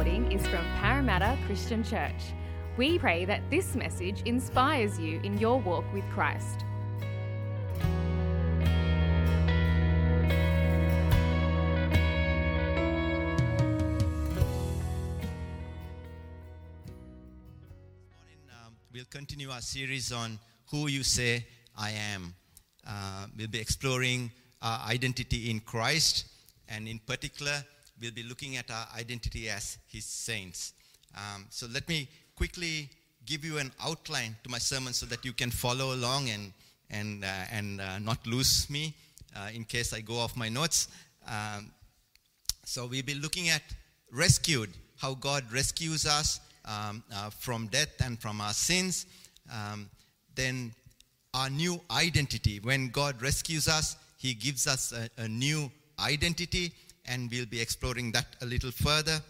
recording is from Parramatta Christian Church. We pray that this message inspires you in your walk with Christ. um, we'll continue our series on who you say I am. Uh, we'll be exploring our identity in Christ, and in particular, we'll be looking at our identity as His saints. Um, so, let me quickly give you an outline to my sermon so that you can follow along and, and, uh, and uh, not lose me uh, in case I go off my notes. Um, so we'll be looking at rescued, how God rescues us um, uh, from death and from our sins. Um, then our new identity. When God rescues us, He gives us a, a new identity, and we'll be exploring that a little further.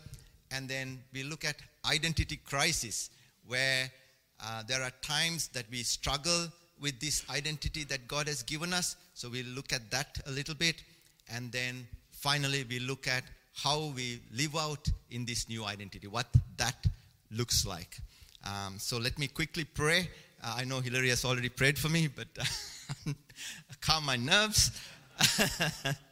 And then we look at identity crisis, where uh, there are times that we struggle with this identity that God has given us. So we'll look at that a little bit. And then finally, we look at how we live out in this new identity, what that looks like. Um, so let me quickly pray. Uh, I know Hilary has already prayed for me, but calm my nerves.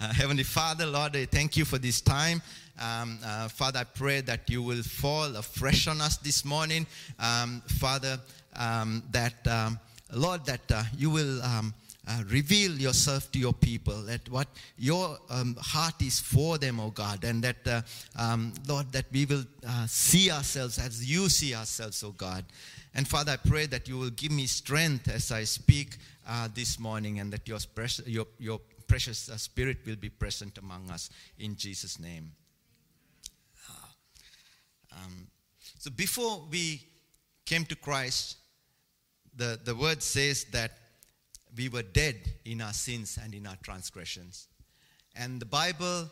Uh, Heavenly Father, Lord, I thank you for this time. Um, uh, Father, I pray that you will fall afresh on us this morning. Um, Father, um, that, um, Lord, that uh, you will um, uh, reveal yourself to your people, that what your um, heart is for them, oh God, and that, uh, um, Lord, that we will uh, see ourselves as you see ourselves, oh God. And Father, I pray that you will give me strength as I speak uh, this morning, and that your, precious, your, your precious Spirit will be present among us in Jesus' name. Um, so before we came to Christ, the, the word says that we were dead in our sins and in our transgressions. And the Bible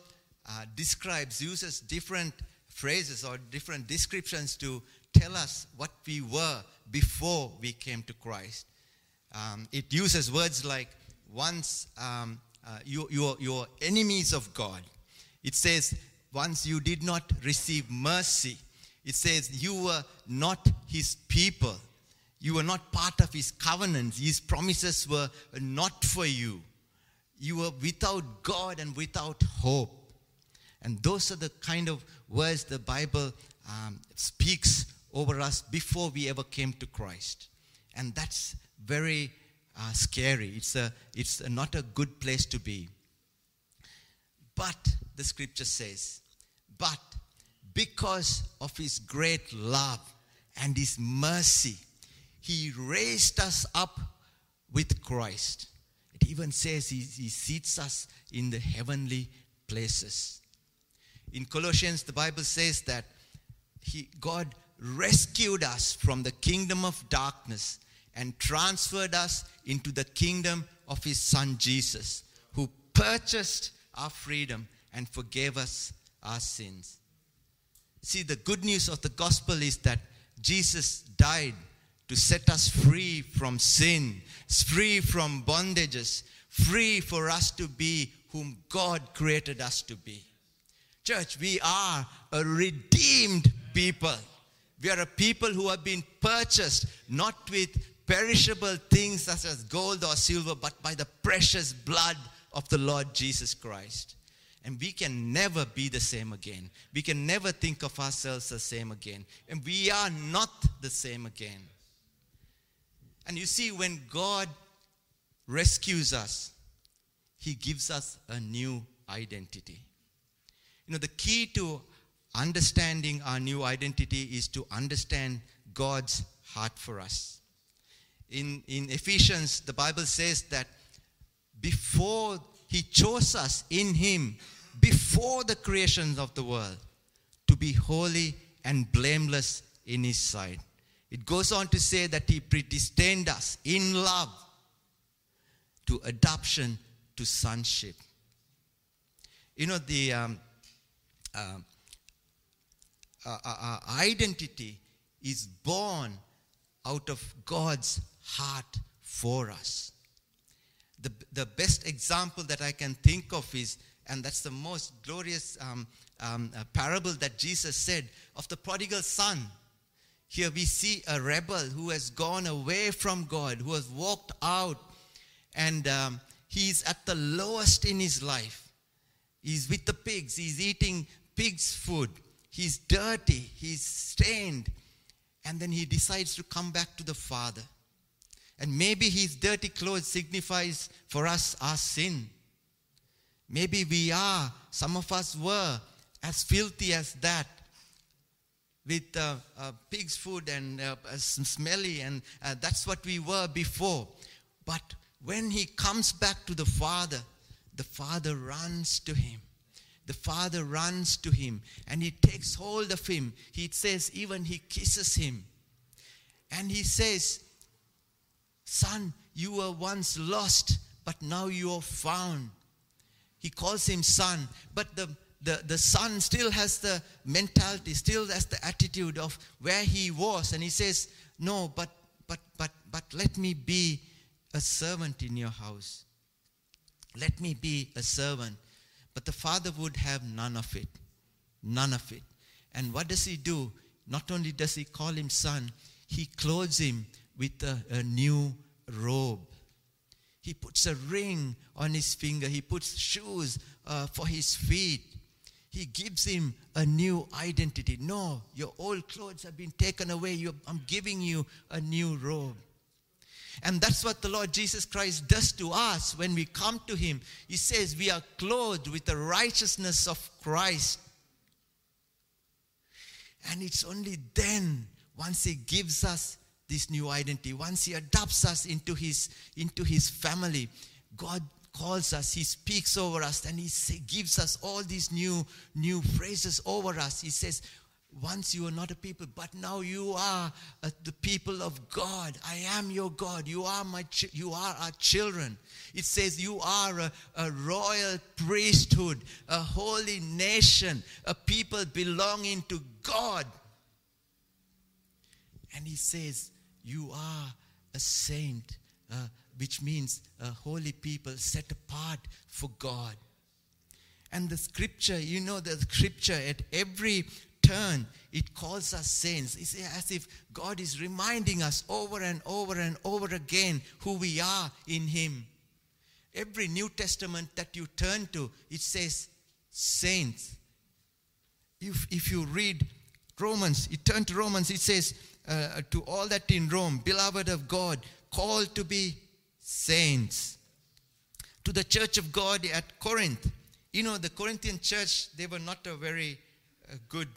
uh, describes, uses different phrases or different descriptions to tell us what we were before we came to Christ. Um, it uses words like once um, uh, you, you, you are enemies of God. It says once you did not receive mercy. It says you were not his people. You were not part of his covenant. His promises were not for you. You were without God and without hope. And those are the kind of words the Bible um, speaks over us before we ever came to Christ. And that's very uh, scary. It's, a, it's a, not a good place to be. But the scripture says, but because of his great love and his mercy, he raised us up with Christ. It even says he, he seats us in the heavenly places. In Colossians, the Bible says that he, God rescued us from the kingdom of darkness and transferred us into the kingdom of his son Jesus, who purchased our freedom and forgave us our sins. See, the good news of the gospel is that Jesus died to set us free from sin, free from bondages, free for us to be whom God created us to be. Church, we are a redeemed people. We are a people who have been purchased not with perishable things such as gold or silver, but by the precious blood of the Lord Jesus Christ. And we can never be the same again. We can never think of ourselves the same again. And we are not the same again. And you see, when God rescues us, He gives us a new identity. You know, the key to understanding our new identity is to understand God's heart for us. In, in Ephesians, the Bible says that before He chose us in Him, before the creation of the world, to be holy and blameless in His sight. It goes on to say that He predestined us in love to adoption to sonship. You know, the um, uh, uh, uh, identity is born out of God's heart for us. The, the best example that I can think of is and that's the most glorious um, um, uh, parable that Jesus said of the prodigal son. Here we see a rebel who has gone away from God, who has walked out, and um, he's at the lowest in his life. He's with the pigs, he's eating pig's food, he's dirty, he's stained, and then he decides to come back to the Father. And maybe his dirty clothes signifies for us our sin. Maybe we are, some of us were, as filthy as that, with uh, uh, pig's food and uh, smelly, and uh, that's what we were before. But when he comes back to the Father, the Father runs to him. The Father runs to him and he takes hold of him. He says, even he kisses him. And he says, Son, you were once lost, but now you are found. He calls him son, but the, the, the son still has the mentality, still has the attitude of where he was. And he says, No, but but but but let me be a servant in your house. Let me be a servant. But the father would have none of it. None of it. And what does he do? Not only does he call him son, he clothes him with a, a new robe. He puts a ring on his finger. He puts shoes uh, for his feet. He gives him a new identity. No, your old clothes have been taken away. You're, I'm giving you a new robe. And that's what the Lord Jesus Christ does to us when we come to Him. He says we are clothed with the righteousness of Christ. And it's only then, once He gives us this new identity, once He adopts us into His, into his family, God calls us, He speaks over us, and He say, gives us all these new, new phrases over us. He says, once you were not a people, but now you are uh, the people of God. I am your God. You are my. You are our children. It says you are a, a royal priesthood, a holy nation, a people belonging to God. And he says you are a saint, uh, which means a holy people set apart for God. And the scripture, you know, the scripture at every turn, it calls us saints. It's as if God is reminding us over and over and over again who we are in Him. Every New Testament that you turn to, it says saints. If, if you read Romans, you turn to Romans, it says, uh, to all that in Rome, beloved of God, called to be saints. To the church of God at Corinth, you know, the Corinthian church, they were not a very uh, good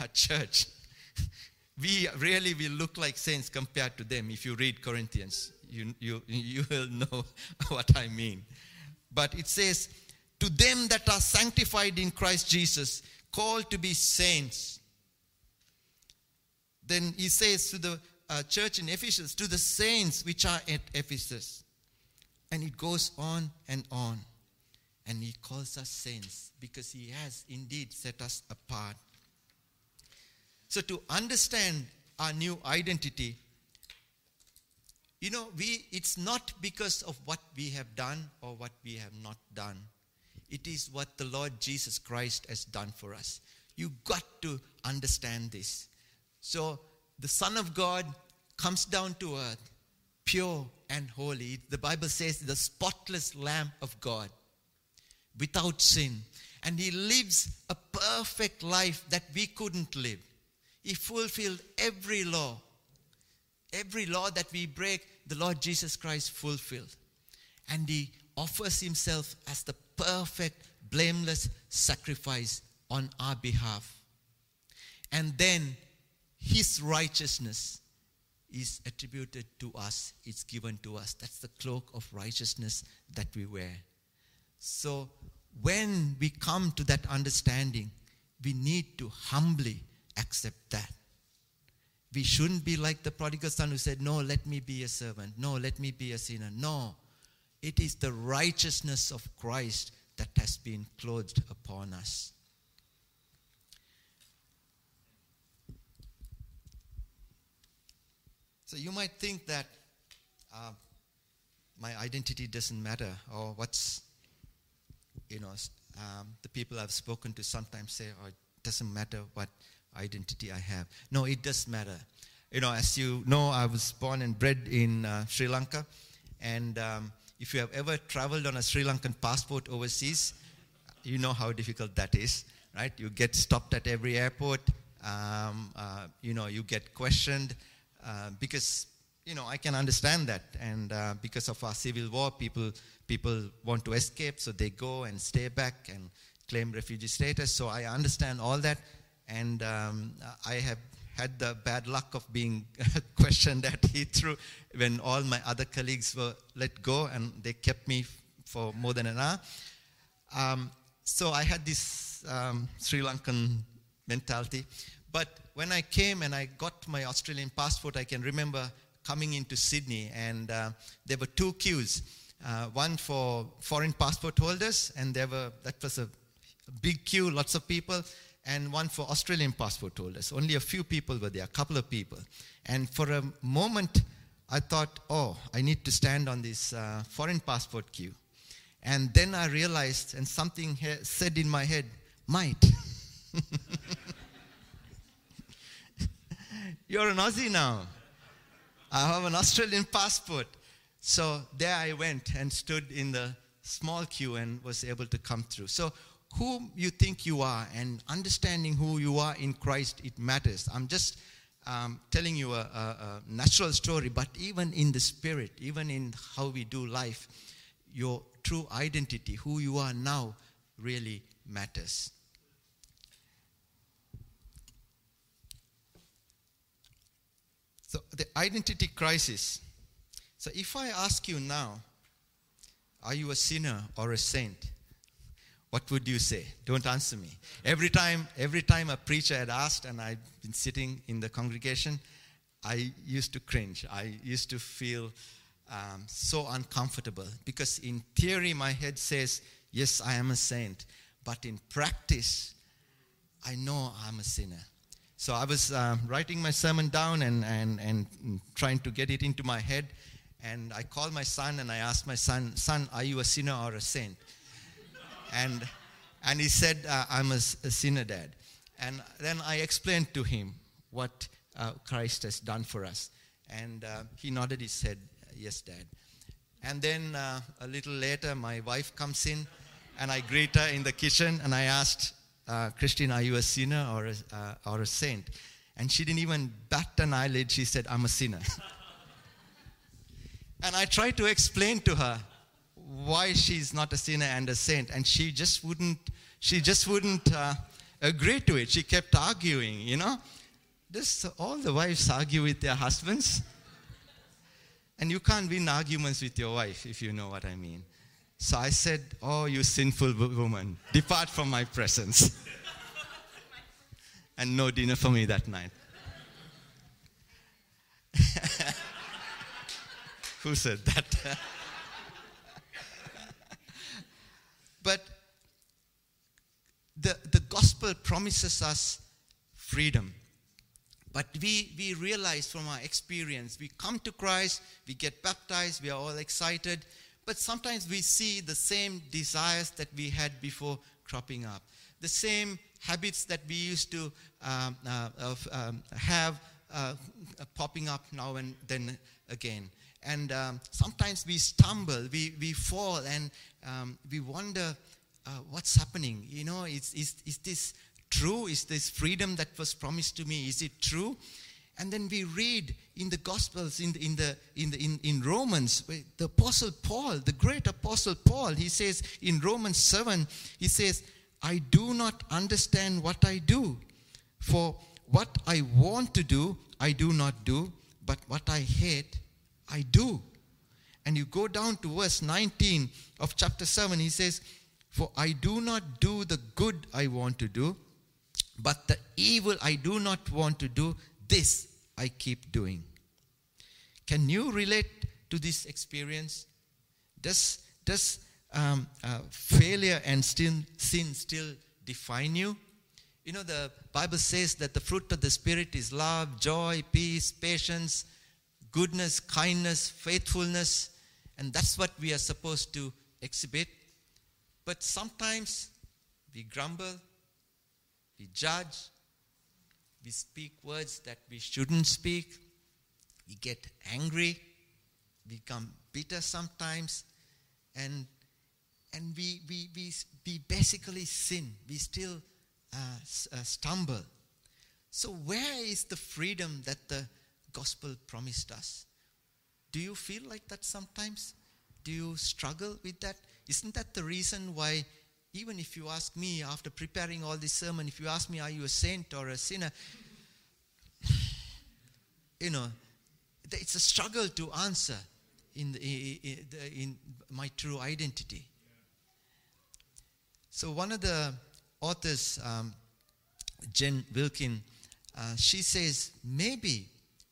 at church. we really will look like saints compared to them. If you read Corinthians, you, you, you will know what I mean. But it says, To them that are sanctified in Christ Jesus, called to be saints. Then he says to the uh, church in Ephesus, To the saints which are at Ephesus. And it goes on and on. And he calls us saints because he has indeed set us apart. So, to understand our new identity, you know, we, it's not because of what we have done or what we have not done. It is what the Lord Jesus Christ has done for us. You got to understand this. So, the Son of God comes down to earth, pure and holy. The Bible says, the spotless Lamb of God, without sin. And he lives a perfect life that we couldn't live. He fulfilled every law. Every law that we break, the Lord Jesus Christ fulfilled. And he offers himself as the perfect, blameless sacrifice on our behalf. And then his righteousness is attributed to us, it's given to us. That's the cloak of righteousness that we wear. So when we come to that understanding, we need to humbly accept that. We shouldn't be like the prodigal son who said, No, let me be a servant. No, let me be a sinner. No, it is the righteousness of Christ that has been clothed upon us. So you might think that uh, my identity doesn't matter, or what's, you know, um, the people I've spoken to sometimes say, oh, it doesn't matter what identity I have. No, it does matter. You know, as you know, I was born and bred in uh, Sri Lanka. And um, if you have ever traveled on a Sri Lankan passport overseas, you know how difficult that is, right? You get stopped at every airport. Um, uh, you know, you get questioned uh, because, you know, I can understand that. And uh, because of our civil war, people, people want to escape, so they go and stay back and claim refugee status. So I understand all that. And um, I have had the bad luck of being questioned at Heathrow when all my other colleagues were let go and they kept me for more than an hour. Um, so I had this um, Sri Lankan mentality. But when I came and I got my Australian passport, I can remember coming into Sydney and uh, there were two queues. Uh, one for foreign passport holders, and there were that was a, big queue, lots of people, and one for Australian passport holders. Only a few people were there, a couple of people. And for a moment, I thought, oh, I need to stand on this uh, foreign passport queue. And then I realized, and something said in my head, might. You're an Aussie now. I have an Australian passport. So there I went and stood in the small queue and was able to come through. So who you think you are and understanding who you are in Christ, it matters. I'm just um, telling you a, a, a natural story, but even in the spirit, even in how we do life, your true identity, who you are now, really matters. So, the identity crisis. So, if I ask you now, are you a sinner or a saint? What would you say? Don't answer me. Every time, every time a preacher had asked, and I've been sitting in the congregation, I used to cringe. I used to feel um, so uncomfortable because, in theory, my head says, Yes, I am a saint. But in practice, I know I'm a sinner. So I was uh, writing my sermon down and, and, and trying to get it into my head. And I called my son and I asked my son, Son, are you a sinner or a saint? and, and he said, uh, I'm a, a, sinner, Dad. And then I explained to him what uh, Christ has done for us. And uh, he nodded his head, Yes, Dad. And then uh, a little later, my wife comes in, and I greet her in the kitchen, and I asked, uh, Christine, are you a sinner or a, uh, or a saint? And she didn't even bat an eyelid. She said, I'm a sinner. and I tried to explain to her why she's not a sinner and a saint, and she just wouldn't. She just wouldn't uh, agree to it. She kept arguing. You know, this all the wives argue with their husbands, and you can't win arguments with your wife if you know what I mean. So I said, Oh, you sinful woman, depart from my presence. and no dinner for me that night. Who said that? but the, the gospel promises us freedom. But we, we realize from our experience, we come to Christ, we get baptized, we are all excited, but sometimes we see the same desires that we had before cropping up, the same habits that we used to um, uh, um, have uh, popping up now and then again. And um, sometimes we stumble, we, we fall, and um, we wonder uh, what's happening. You know, is, is, is this true? Is this freedom that was promised to me? Is it true? And then we read in the Gospels, in the, in, the, in, the, in, in Romans, the Apostle Paul, the great Apostle Paul, he says in Romans 7, he says, I do not understand what I do. For what I want to do, I do not do, but what I hate, I do. And you go down to verse 19 of chapter 7, he says, For I do not do the good I want to do, but the evil I do not want to do, this I keep doing. Can you relate to this experience? Does, does um, uh, failure and still, sin still define you? You know, the Bible says that the fruit of the Spirit is love, joy, peace, patience, goodness, kindness, faithfulness, and that's what we are supposed to exhibit. But sometimes we grumble, we judge, we speak words that we shouldn't speak, we get angry, we become bitter sometimes, and and we, we, we, we basically sin. We still uh, uh, stumble. So, where is the freedom that the gospel promised us? Do you feel like that sometimes? Do you struggle with that? Isn't that the reason why, even if you ask me after preparing all this sermon, if you ask me, are you a saint or a sinner? you know, it's a struggle to answer in, the, in, my true identity. So, one of the authors, um, Jen Wilkin, uh, she says maybe,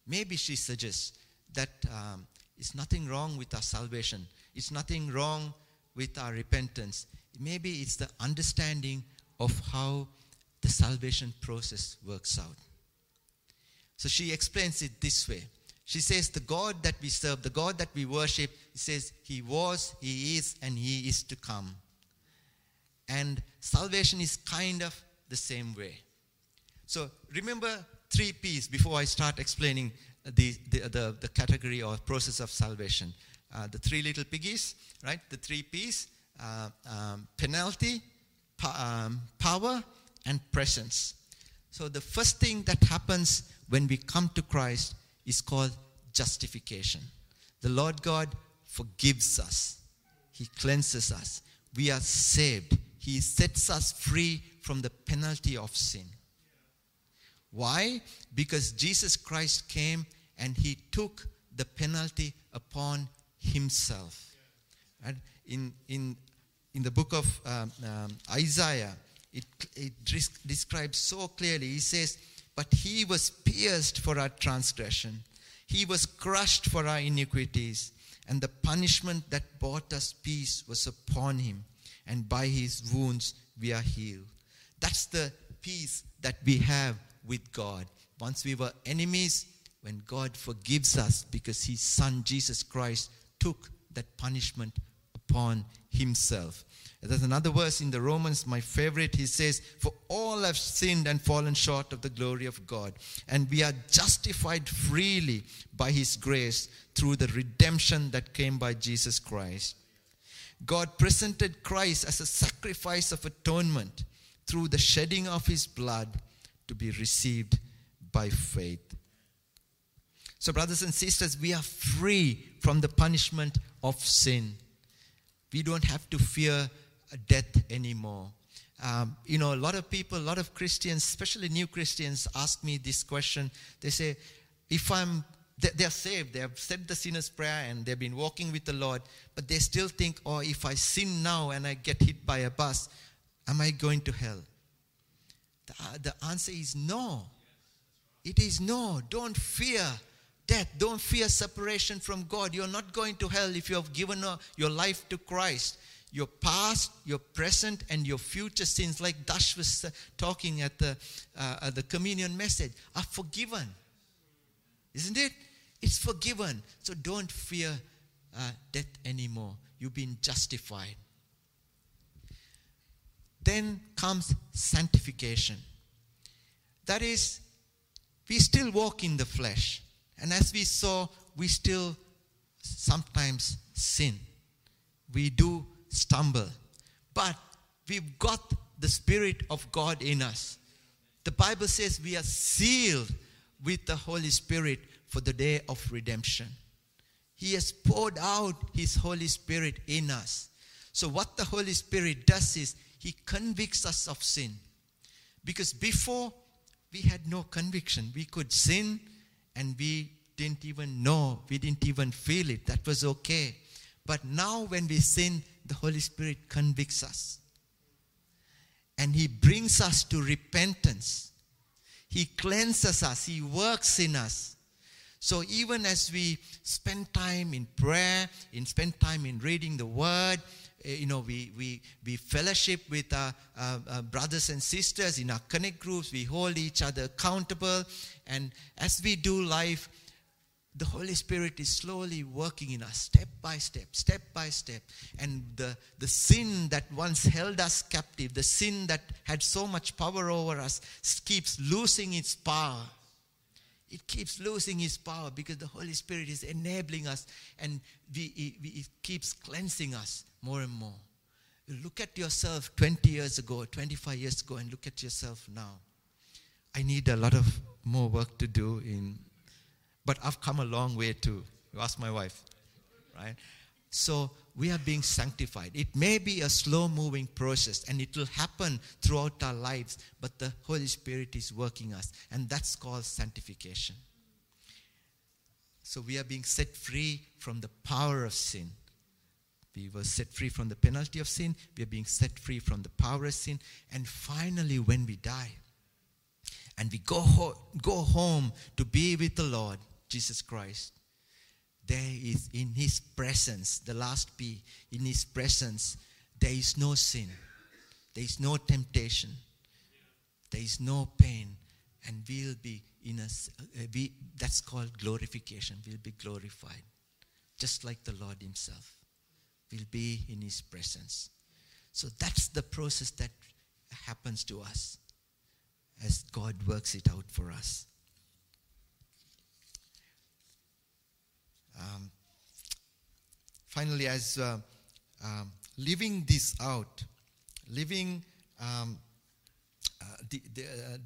maybe she suggests that um, it's nothing wrong with our salvation. It's nothing wrong with our repentance. Maybe it's the understanding of how the salvation process works out. So she explains it this way. She says, The God that we serve, the God that we worship, he says, He was, He is, and He is to come. And salvation is kind of the same way. So remember three P's before I start explaining the, the, the, the category or process of salvation. Uh, the three little piggies, right? The three P's uh, um, penalty, um, power, and presence. So the first thing that happens when we come to Christ is called justification. The Lord God forgives us, He cleanses us. We are saved. He sets us free from the penalty of sin. Why? Because Jesus Christ came and he took the penalty upon himself. And in, in, in the book of um, um, Isaiah, it, it describes so clearly. He says, But he was pierced for our transgression, he was crushed for our iniquities, and the punishment that brought us peace was upon him and by his wounds we are healed. That's the peace that we have with God. Once we were enemies, when God forgives us because his son Jesus Christ took that punishment upon himself. There's another verse in the Romans, my favorite. He says, For all have sinned and fallen short of the glory of God, and we are justified freely by his grace through the redemption that came by Jesus Christ. God presented Christ as a sacrifice of atonement through the shedding of his blood to be received by faith. So, brothers and sisters, we are free from the punishment of sin. We don't have to fear death anymore. Um, you know, a lot of people, a lot of Christians, especially new Christians, ask me this question. They say, if I'm they're saved. They have said the sinner's prayer and they've been walking with the Lord, but they still think, oh, if I sin now and I get hit by a bus, am I going to hell? The, the answer is no. It is no. Don't fear death. Don't fear separation from God. You're not going to hell if you have given your life to Christ. Your past, your present, and your future sins, like Dash was uh, talking at the, uh, at the communion message, are forgiven. Isn't it? It's forgiven. So don't fear uh, death anymore. You've been justified. Then comes sanctification. That is, we still walk in the flesh. And as we saw, we still sometimes sin. We do stumble. But we've got the Spirit of God in us. The Bible says we are sealed with the Holy Spirit for the day of redemption. He has poured out His Holy Spirit in us. So, what the Holy Spirit does is He convicts us of sin. Because before, we had no conviction. We could sin and we didn't even know, we didn't even feel it. That was okay. But now, when we sin, the Holy Spirit convicts us. And He brings us to repentance. He cleanses us, He works in us. So even as we spend time in prayer, in spend time in reading the Word, Eh, you know, we, we, we fellowship with our, our, our, brothers and sisters in our connect groups. We hold each other accountable. And as we do life, the Holy Spirit is slowly working in us, step by step, step by step. And the, the sin that once held us captive, the sin that had so much power over us, keeps losing its power. It keeps losing its power because the Holy Spirit is enabling us and we, it keeps cleansing us more and more. Look at yourself 20 years ago, 25 years ago, and look at yourself now. I need a lot of more work to do in but I've come a long way too. You ask my wife, right? So we are being sanctified. It may be a slow moving process and it will happen throughout our lives, but the Holy Spirit is working us, and that's called sanctification. So we are being set free from the power of sin. We were set free from the penalty of sin. We are being set free from the power of sin. And finally, when we die and we go, ho- go home to be with the Lord, Jesus Christ, there is in His presence, the last P, in His presence, there is no sin, there is no temptation, there is no pain, and we'll be in a, uh, we, that's called glorification. We'll be glorified, just like the Lord Himself. We'll be in His presence. So that's the process that happens to us as God works it out for us. Um, finally, as uh, um, living this out, living um, uh, the, the, uh,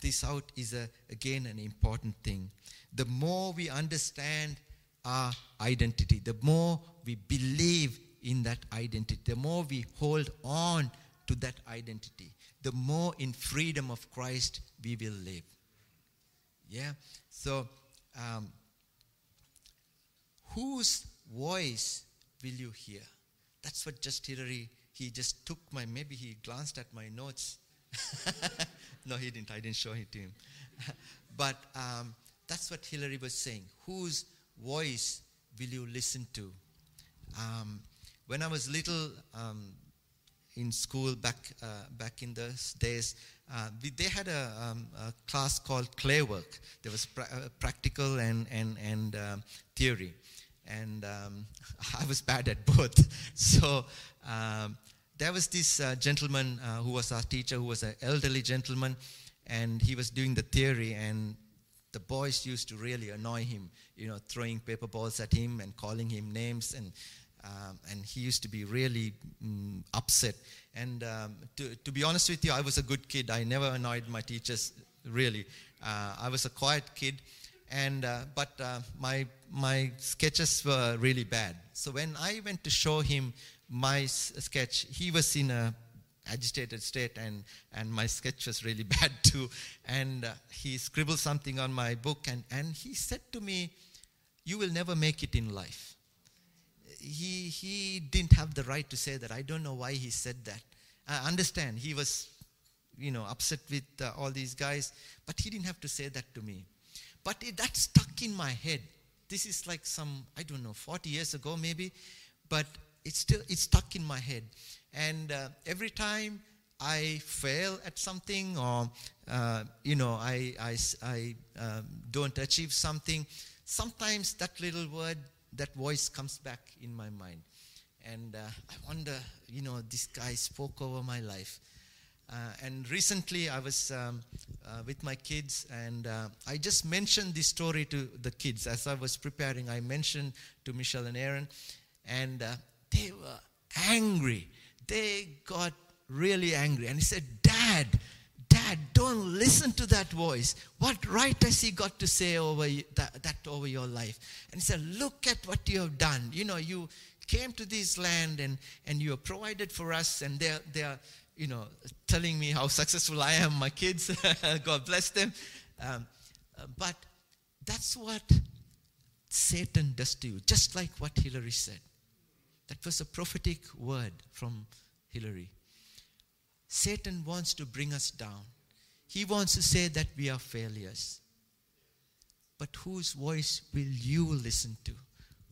this out is a, again an important thing. The more we understand our identity, the more we believe in that identity, the more we hold on to that identity, the more in freedom of Christ we will live. Yeah? So, um, whose voice will you hear? That's what just Hillary, he just took my, maybe he glanced at my notes. no, he didn't. I didn't show it to him. but um, that's what Hillary was saying. Whose voice will you listen to? Um, when I was little, um, in school back uh, back in those days, uh, we, they had a, um, a, class called clay work. There was pra- uh, practical and and and um, theory and um, I was bad at both. So um, there was this uh, gentleman uh, who was our teacher, who was an elderly gentleman, and he was doing the theory, and the boys used to really annoy him, you know, throwing paper balls at him and calling him names, and um, and he used to be really mm, upset. And um, to, to be honest with you, I was a good kid. I never annoyed my teachers, really. Uh, I was a quiet kid and uh, but uh, my my sketches were really bad. So when I went to show him my s- sketch, he was in a agitated state, and and my sketch was really bad too. And uh, he scribbled something on my book, and and he said to me, "You will never make it in life." He he didn't have the right to say that. I don't know why he said that. I understand he was, you know, upset with uh, all these guys, but he didn't have to say that to me. But it, that stuck in my head. This is like some, I don't know, 40 years ago maybe, but it's still, it's stuck in my head. And uh, every time I fail at something or, uh, you know, I, I, I um, don't achieve something, sometimes that little word, that voice comes back in my mind. And uh, I wonder, you know, this guy spoke over my life. Uh, and recently, I was um, uh, with my kids, and uh, I just mentioned this story to the kids as I was preparing. I mentioned to Michelle and Aaron, and uh, they were angry. They got really angry, and he said, "Dad, Dad, don't listen to that voice. What right has he got to say over that, that over your life?" And he said, "Look at what you have done. You know, you." came to this land and, and you provided for us and they're, they're you know, telling me how successful I am, my kids, God bless them. Um, uh, but that's what Satan does to you, just like what Hillary said. That was a prophetic word from Hillary. Satan wants to bring us down. He wants to say that we are failures. But whose voice will you listen to?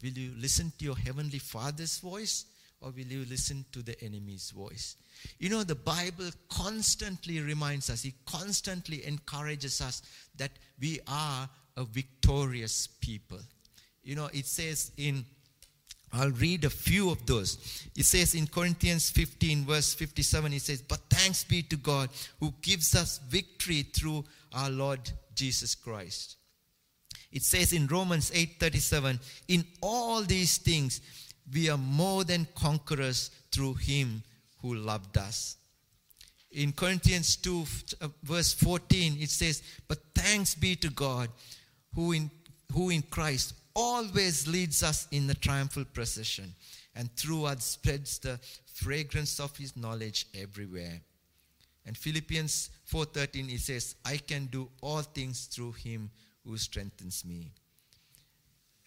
Will you listen to your heavenly Father's voice or will you listen to the enemy's voice? You know, the Bible constantly reminds us, it constantly encourages us that we are a victorious people. you know, it says in, I'll read a few of those. It says in Corinthians 15, verse 57, it says, But thanks be to God who gives us victory through our Lord Jesus Christ. It says in Romans 8:37, in all these things we are more than conquerors through him who loved us. In Corinthians 2 uh, verse 14 it says, "But thanks be to God who in who in Christ always leads us in the triumphal procession and through us spreads the fragrance of his knowledge everywhere." And Philippians 4:13 it says, "I can do all things through him who strengthens me."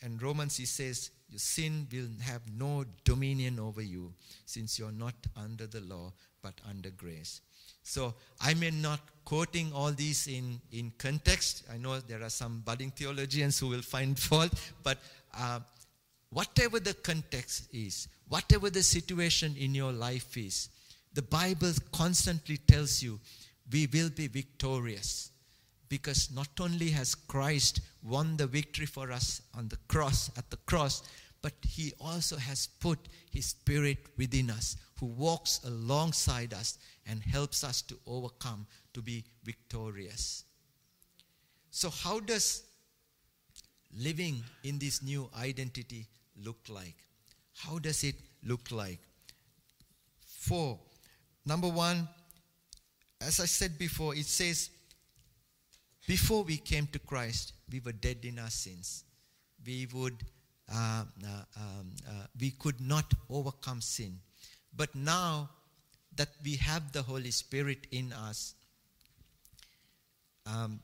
And Romans he says, "Your sin will have no dominion over you, since you're not under the law, but under grace." So I may not quoting all these in, in context. I know there are some budding theologians who will find fault, but uh, whatever the context is, whatever the situation in your life is, the Bible constantly tells you we will be victorious because not only has Christ won the victory for us on the cross, at the cross, but he also has put his spirit within us who walks alongside us and helps us to overcome to be victorious. So how does living in this new identity look like? How does it look like? Four. Number one as i said before it says before we came to christ we were dead in our sins. We would uh, uh, um, uh, we could not overcome sin. But now that we have the Holy Spirit in us, um,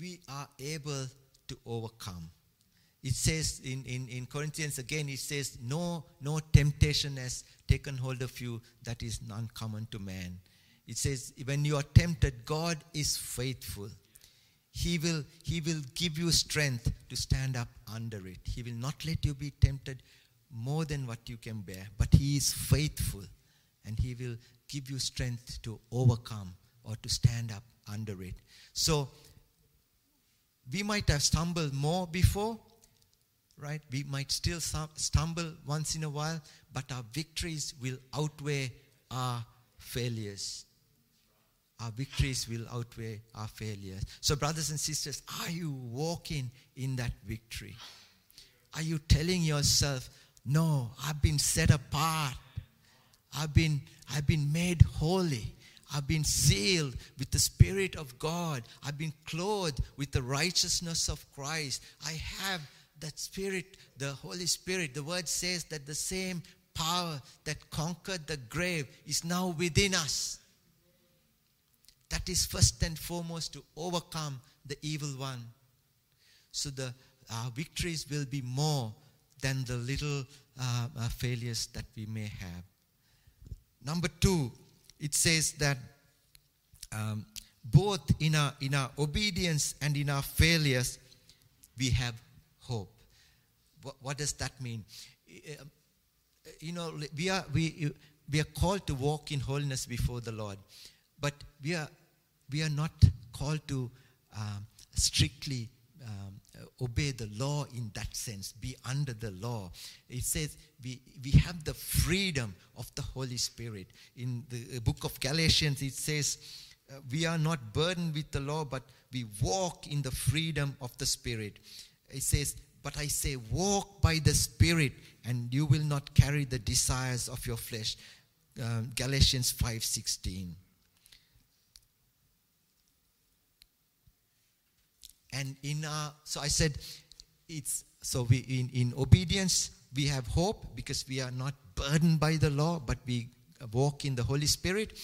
we are able to overcome. It says in, in, in Corinthians again, it says, no, no temptation has taken hold of you that is uncommon to man. It says, when you are tempted, God is faithful he will, he will give you strength to stand up under it. He will not let you be tempted more than what you can bear, but He is faithful and He will give you strength to overcome or to stand up under it. So, we might have stumbled more before, right? We might still stumble once in a while, but our victories will outweigh our failures our victories will outweigh our failures. So, brothers and sisters, are you walking in that victory? Are you telling yourself, no, I've been set apart. I've been, I've been made holy. I've been sealed with the Spirit of God. I've been clothed with the righteousness of Christ. I have that Spirit, the Holy Spirit. The word says that the same power that conquered the grave is now within us. That is first and foremost to overcome the evil one. So the uh, victories will be more than the little uh, uh, failures that we may have. Number two, it says that um, both in our, in our obedience and in our failures, we have hope. What, what does that mean? Uh, you know, we are, we, we are called to walk in holiness before the Lord. But we are, we are not called to um, strictly um, obey the law in that sense, be under the law. It says we, we have the freedom of the Holy Spirit. In the book of Galatians, it says, uh, We are not burdened with the law, but we walk in the freedom of the Spirit. It says, But I say, walk by the Spirit, and you will not carry the desires of your flesh. Uh, Galatians 5 16. And in our, so I said, it's, so we, in, in obedience, we have hope because we are not burdened by the law, but we walk in the Holy Spirit.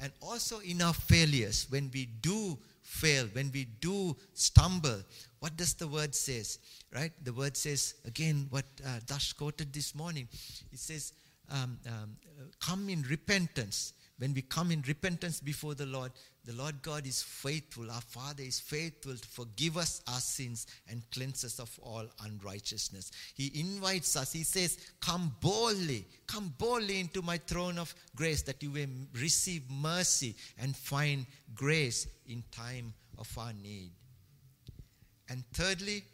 And also in our failures, when we do fail, when we do stumble, what does the word says? Right? The word says, again, what uh, Dash quoted this morning. It says, um, um, come in repentance. When we come in repentance before the Lord, the Lord God is faithful. Our Father is faithful to forgive us our sins and cleanse us of all unrighteousness. He invites us. He says, Come boldly, come boldly into my throne of grace that you may receive mercy and find grace in time of our need. And thirdly,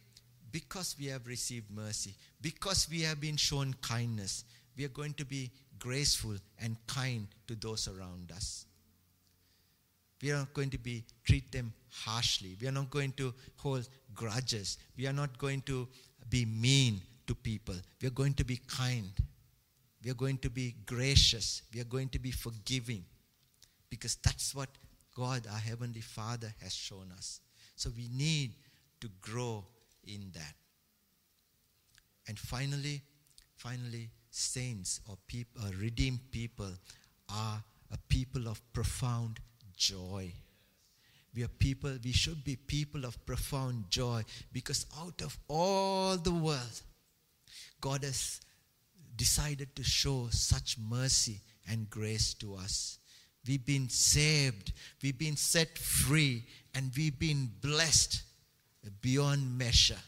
because we have received mercy, because we have been shown kindness, we are going to be graceful and kind to those around us. We are not going to be treat them harshly. We are not going to hold grudges. We are not going to be mean to people. We are going to be kind. We are going to be gracious. We are going to be forgiving. Because that's what God, our Heavenly Father, has shown us. So we need to grow in that. And finally, finally, saints or people, or uh, redeemed people are a people of profound joy. We are people, we should be people of profound joy because out of all the world, God has decided to show such mercy and grace to us. We've been saved, we've been set free, and we've been blessed beyond measure.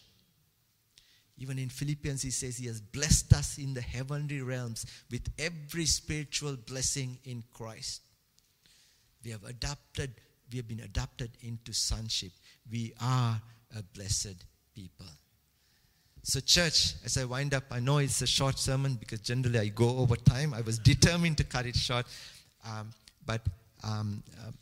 Even in Philippians, he says he has blessed us in the heavenly realms with every spiritual blessing in Christ. We have adopted, we have been adopted into sonship. We are a blessed people. So, church, as I wind up, I know it's a short sermon because generally I go over time. I was determined to cut it short. Um, but um, uh,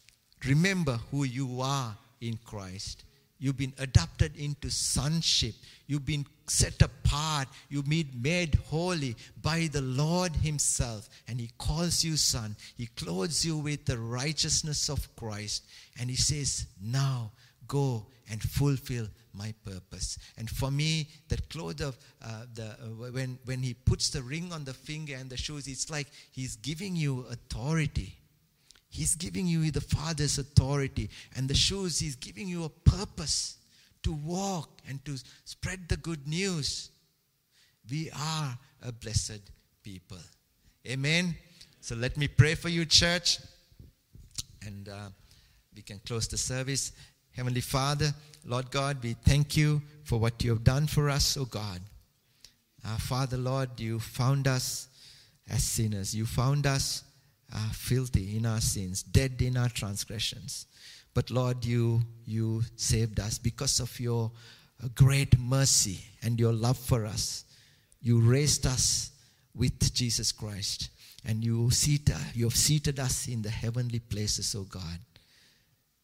remember who you are in Christ. You've been adopted into sonship. You've been set apart. You've been made holy by the Lord Himself. And He calls you son. He clothes you with the righteousness of Christ. And He says, Now go and fulfill my purpose. And for me, that cloth of uh, the uh, when when He puts the ring on the finger and the shoes, it's like He's giving you authority. He's giving you the Father's authority. And the shoes, He's giving you a purpose to walk and to spread the good news. We are a blessed people. Amen. So let me pray for you, church. And uh, we can close the service. Heavenly Father, Lord God, we thank you for what you have done for us, oh God. Uh, Father, Lord, you found us as sinners. You found us uh, filthy in our sins, dead in our transgressions. But Lord, you, you saved us because of your uh, great mercy and your love for us. You raised us with Jesus Christ and you, seat, you have seated us in the heavenly places, O God.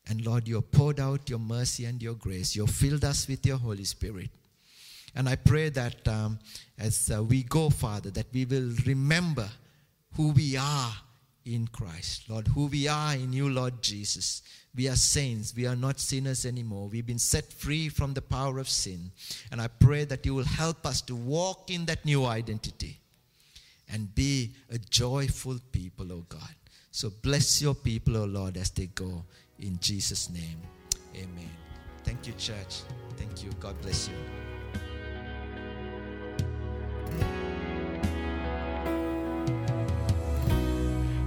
And Lord, you have poured out your mercy and your grace. You have filled us with your Holy Spirit. And I pray that um, as uh, we go, Father, that we will remember who we are in Christ. Lord, who we are in you, Lord Jesus. We are saints. We are not sinners anymore. We've been set free from the power of sin. And I pray that you will help us to walk in that new identity and be a joyful people, O oh God. So bless your people, O oh Lord, as they go. In Jesus' name, amen. Thank you, church. Thank you. God bless you.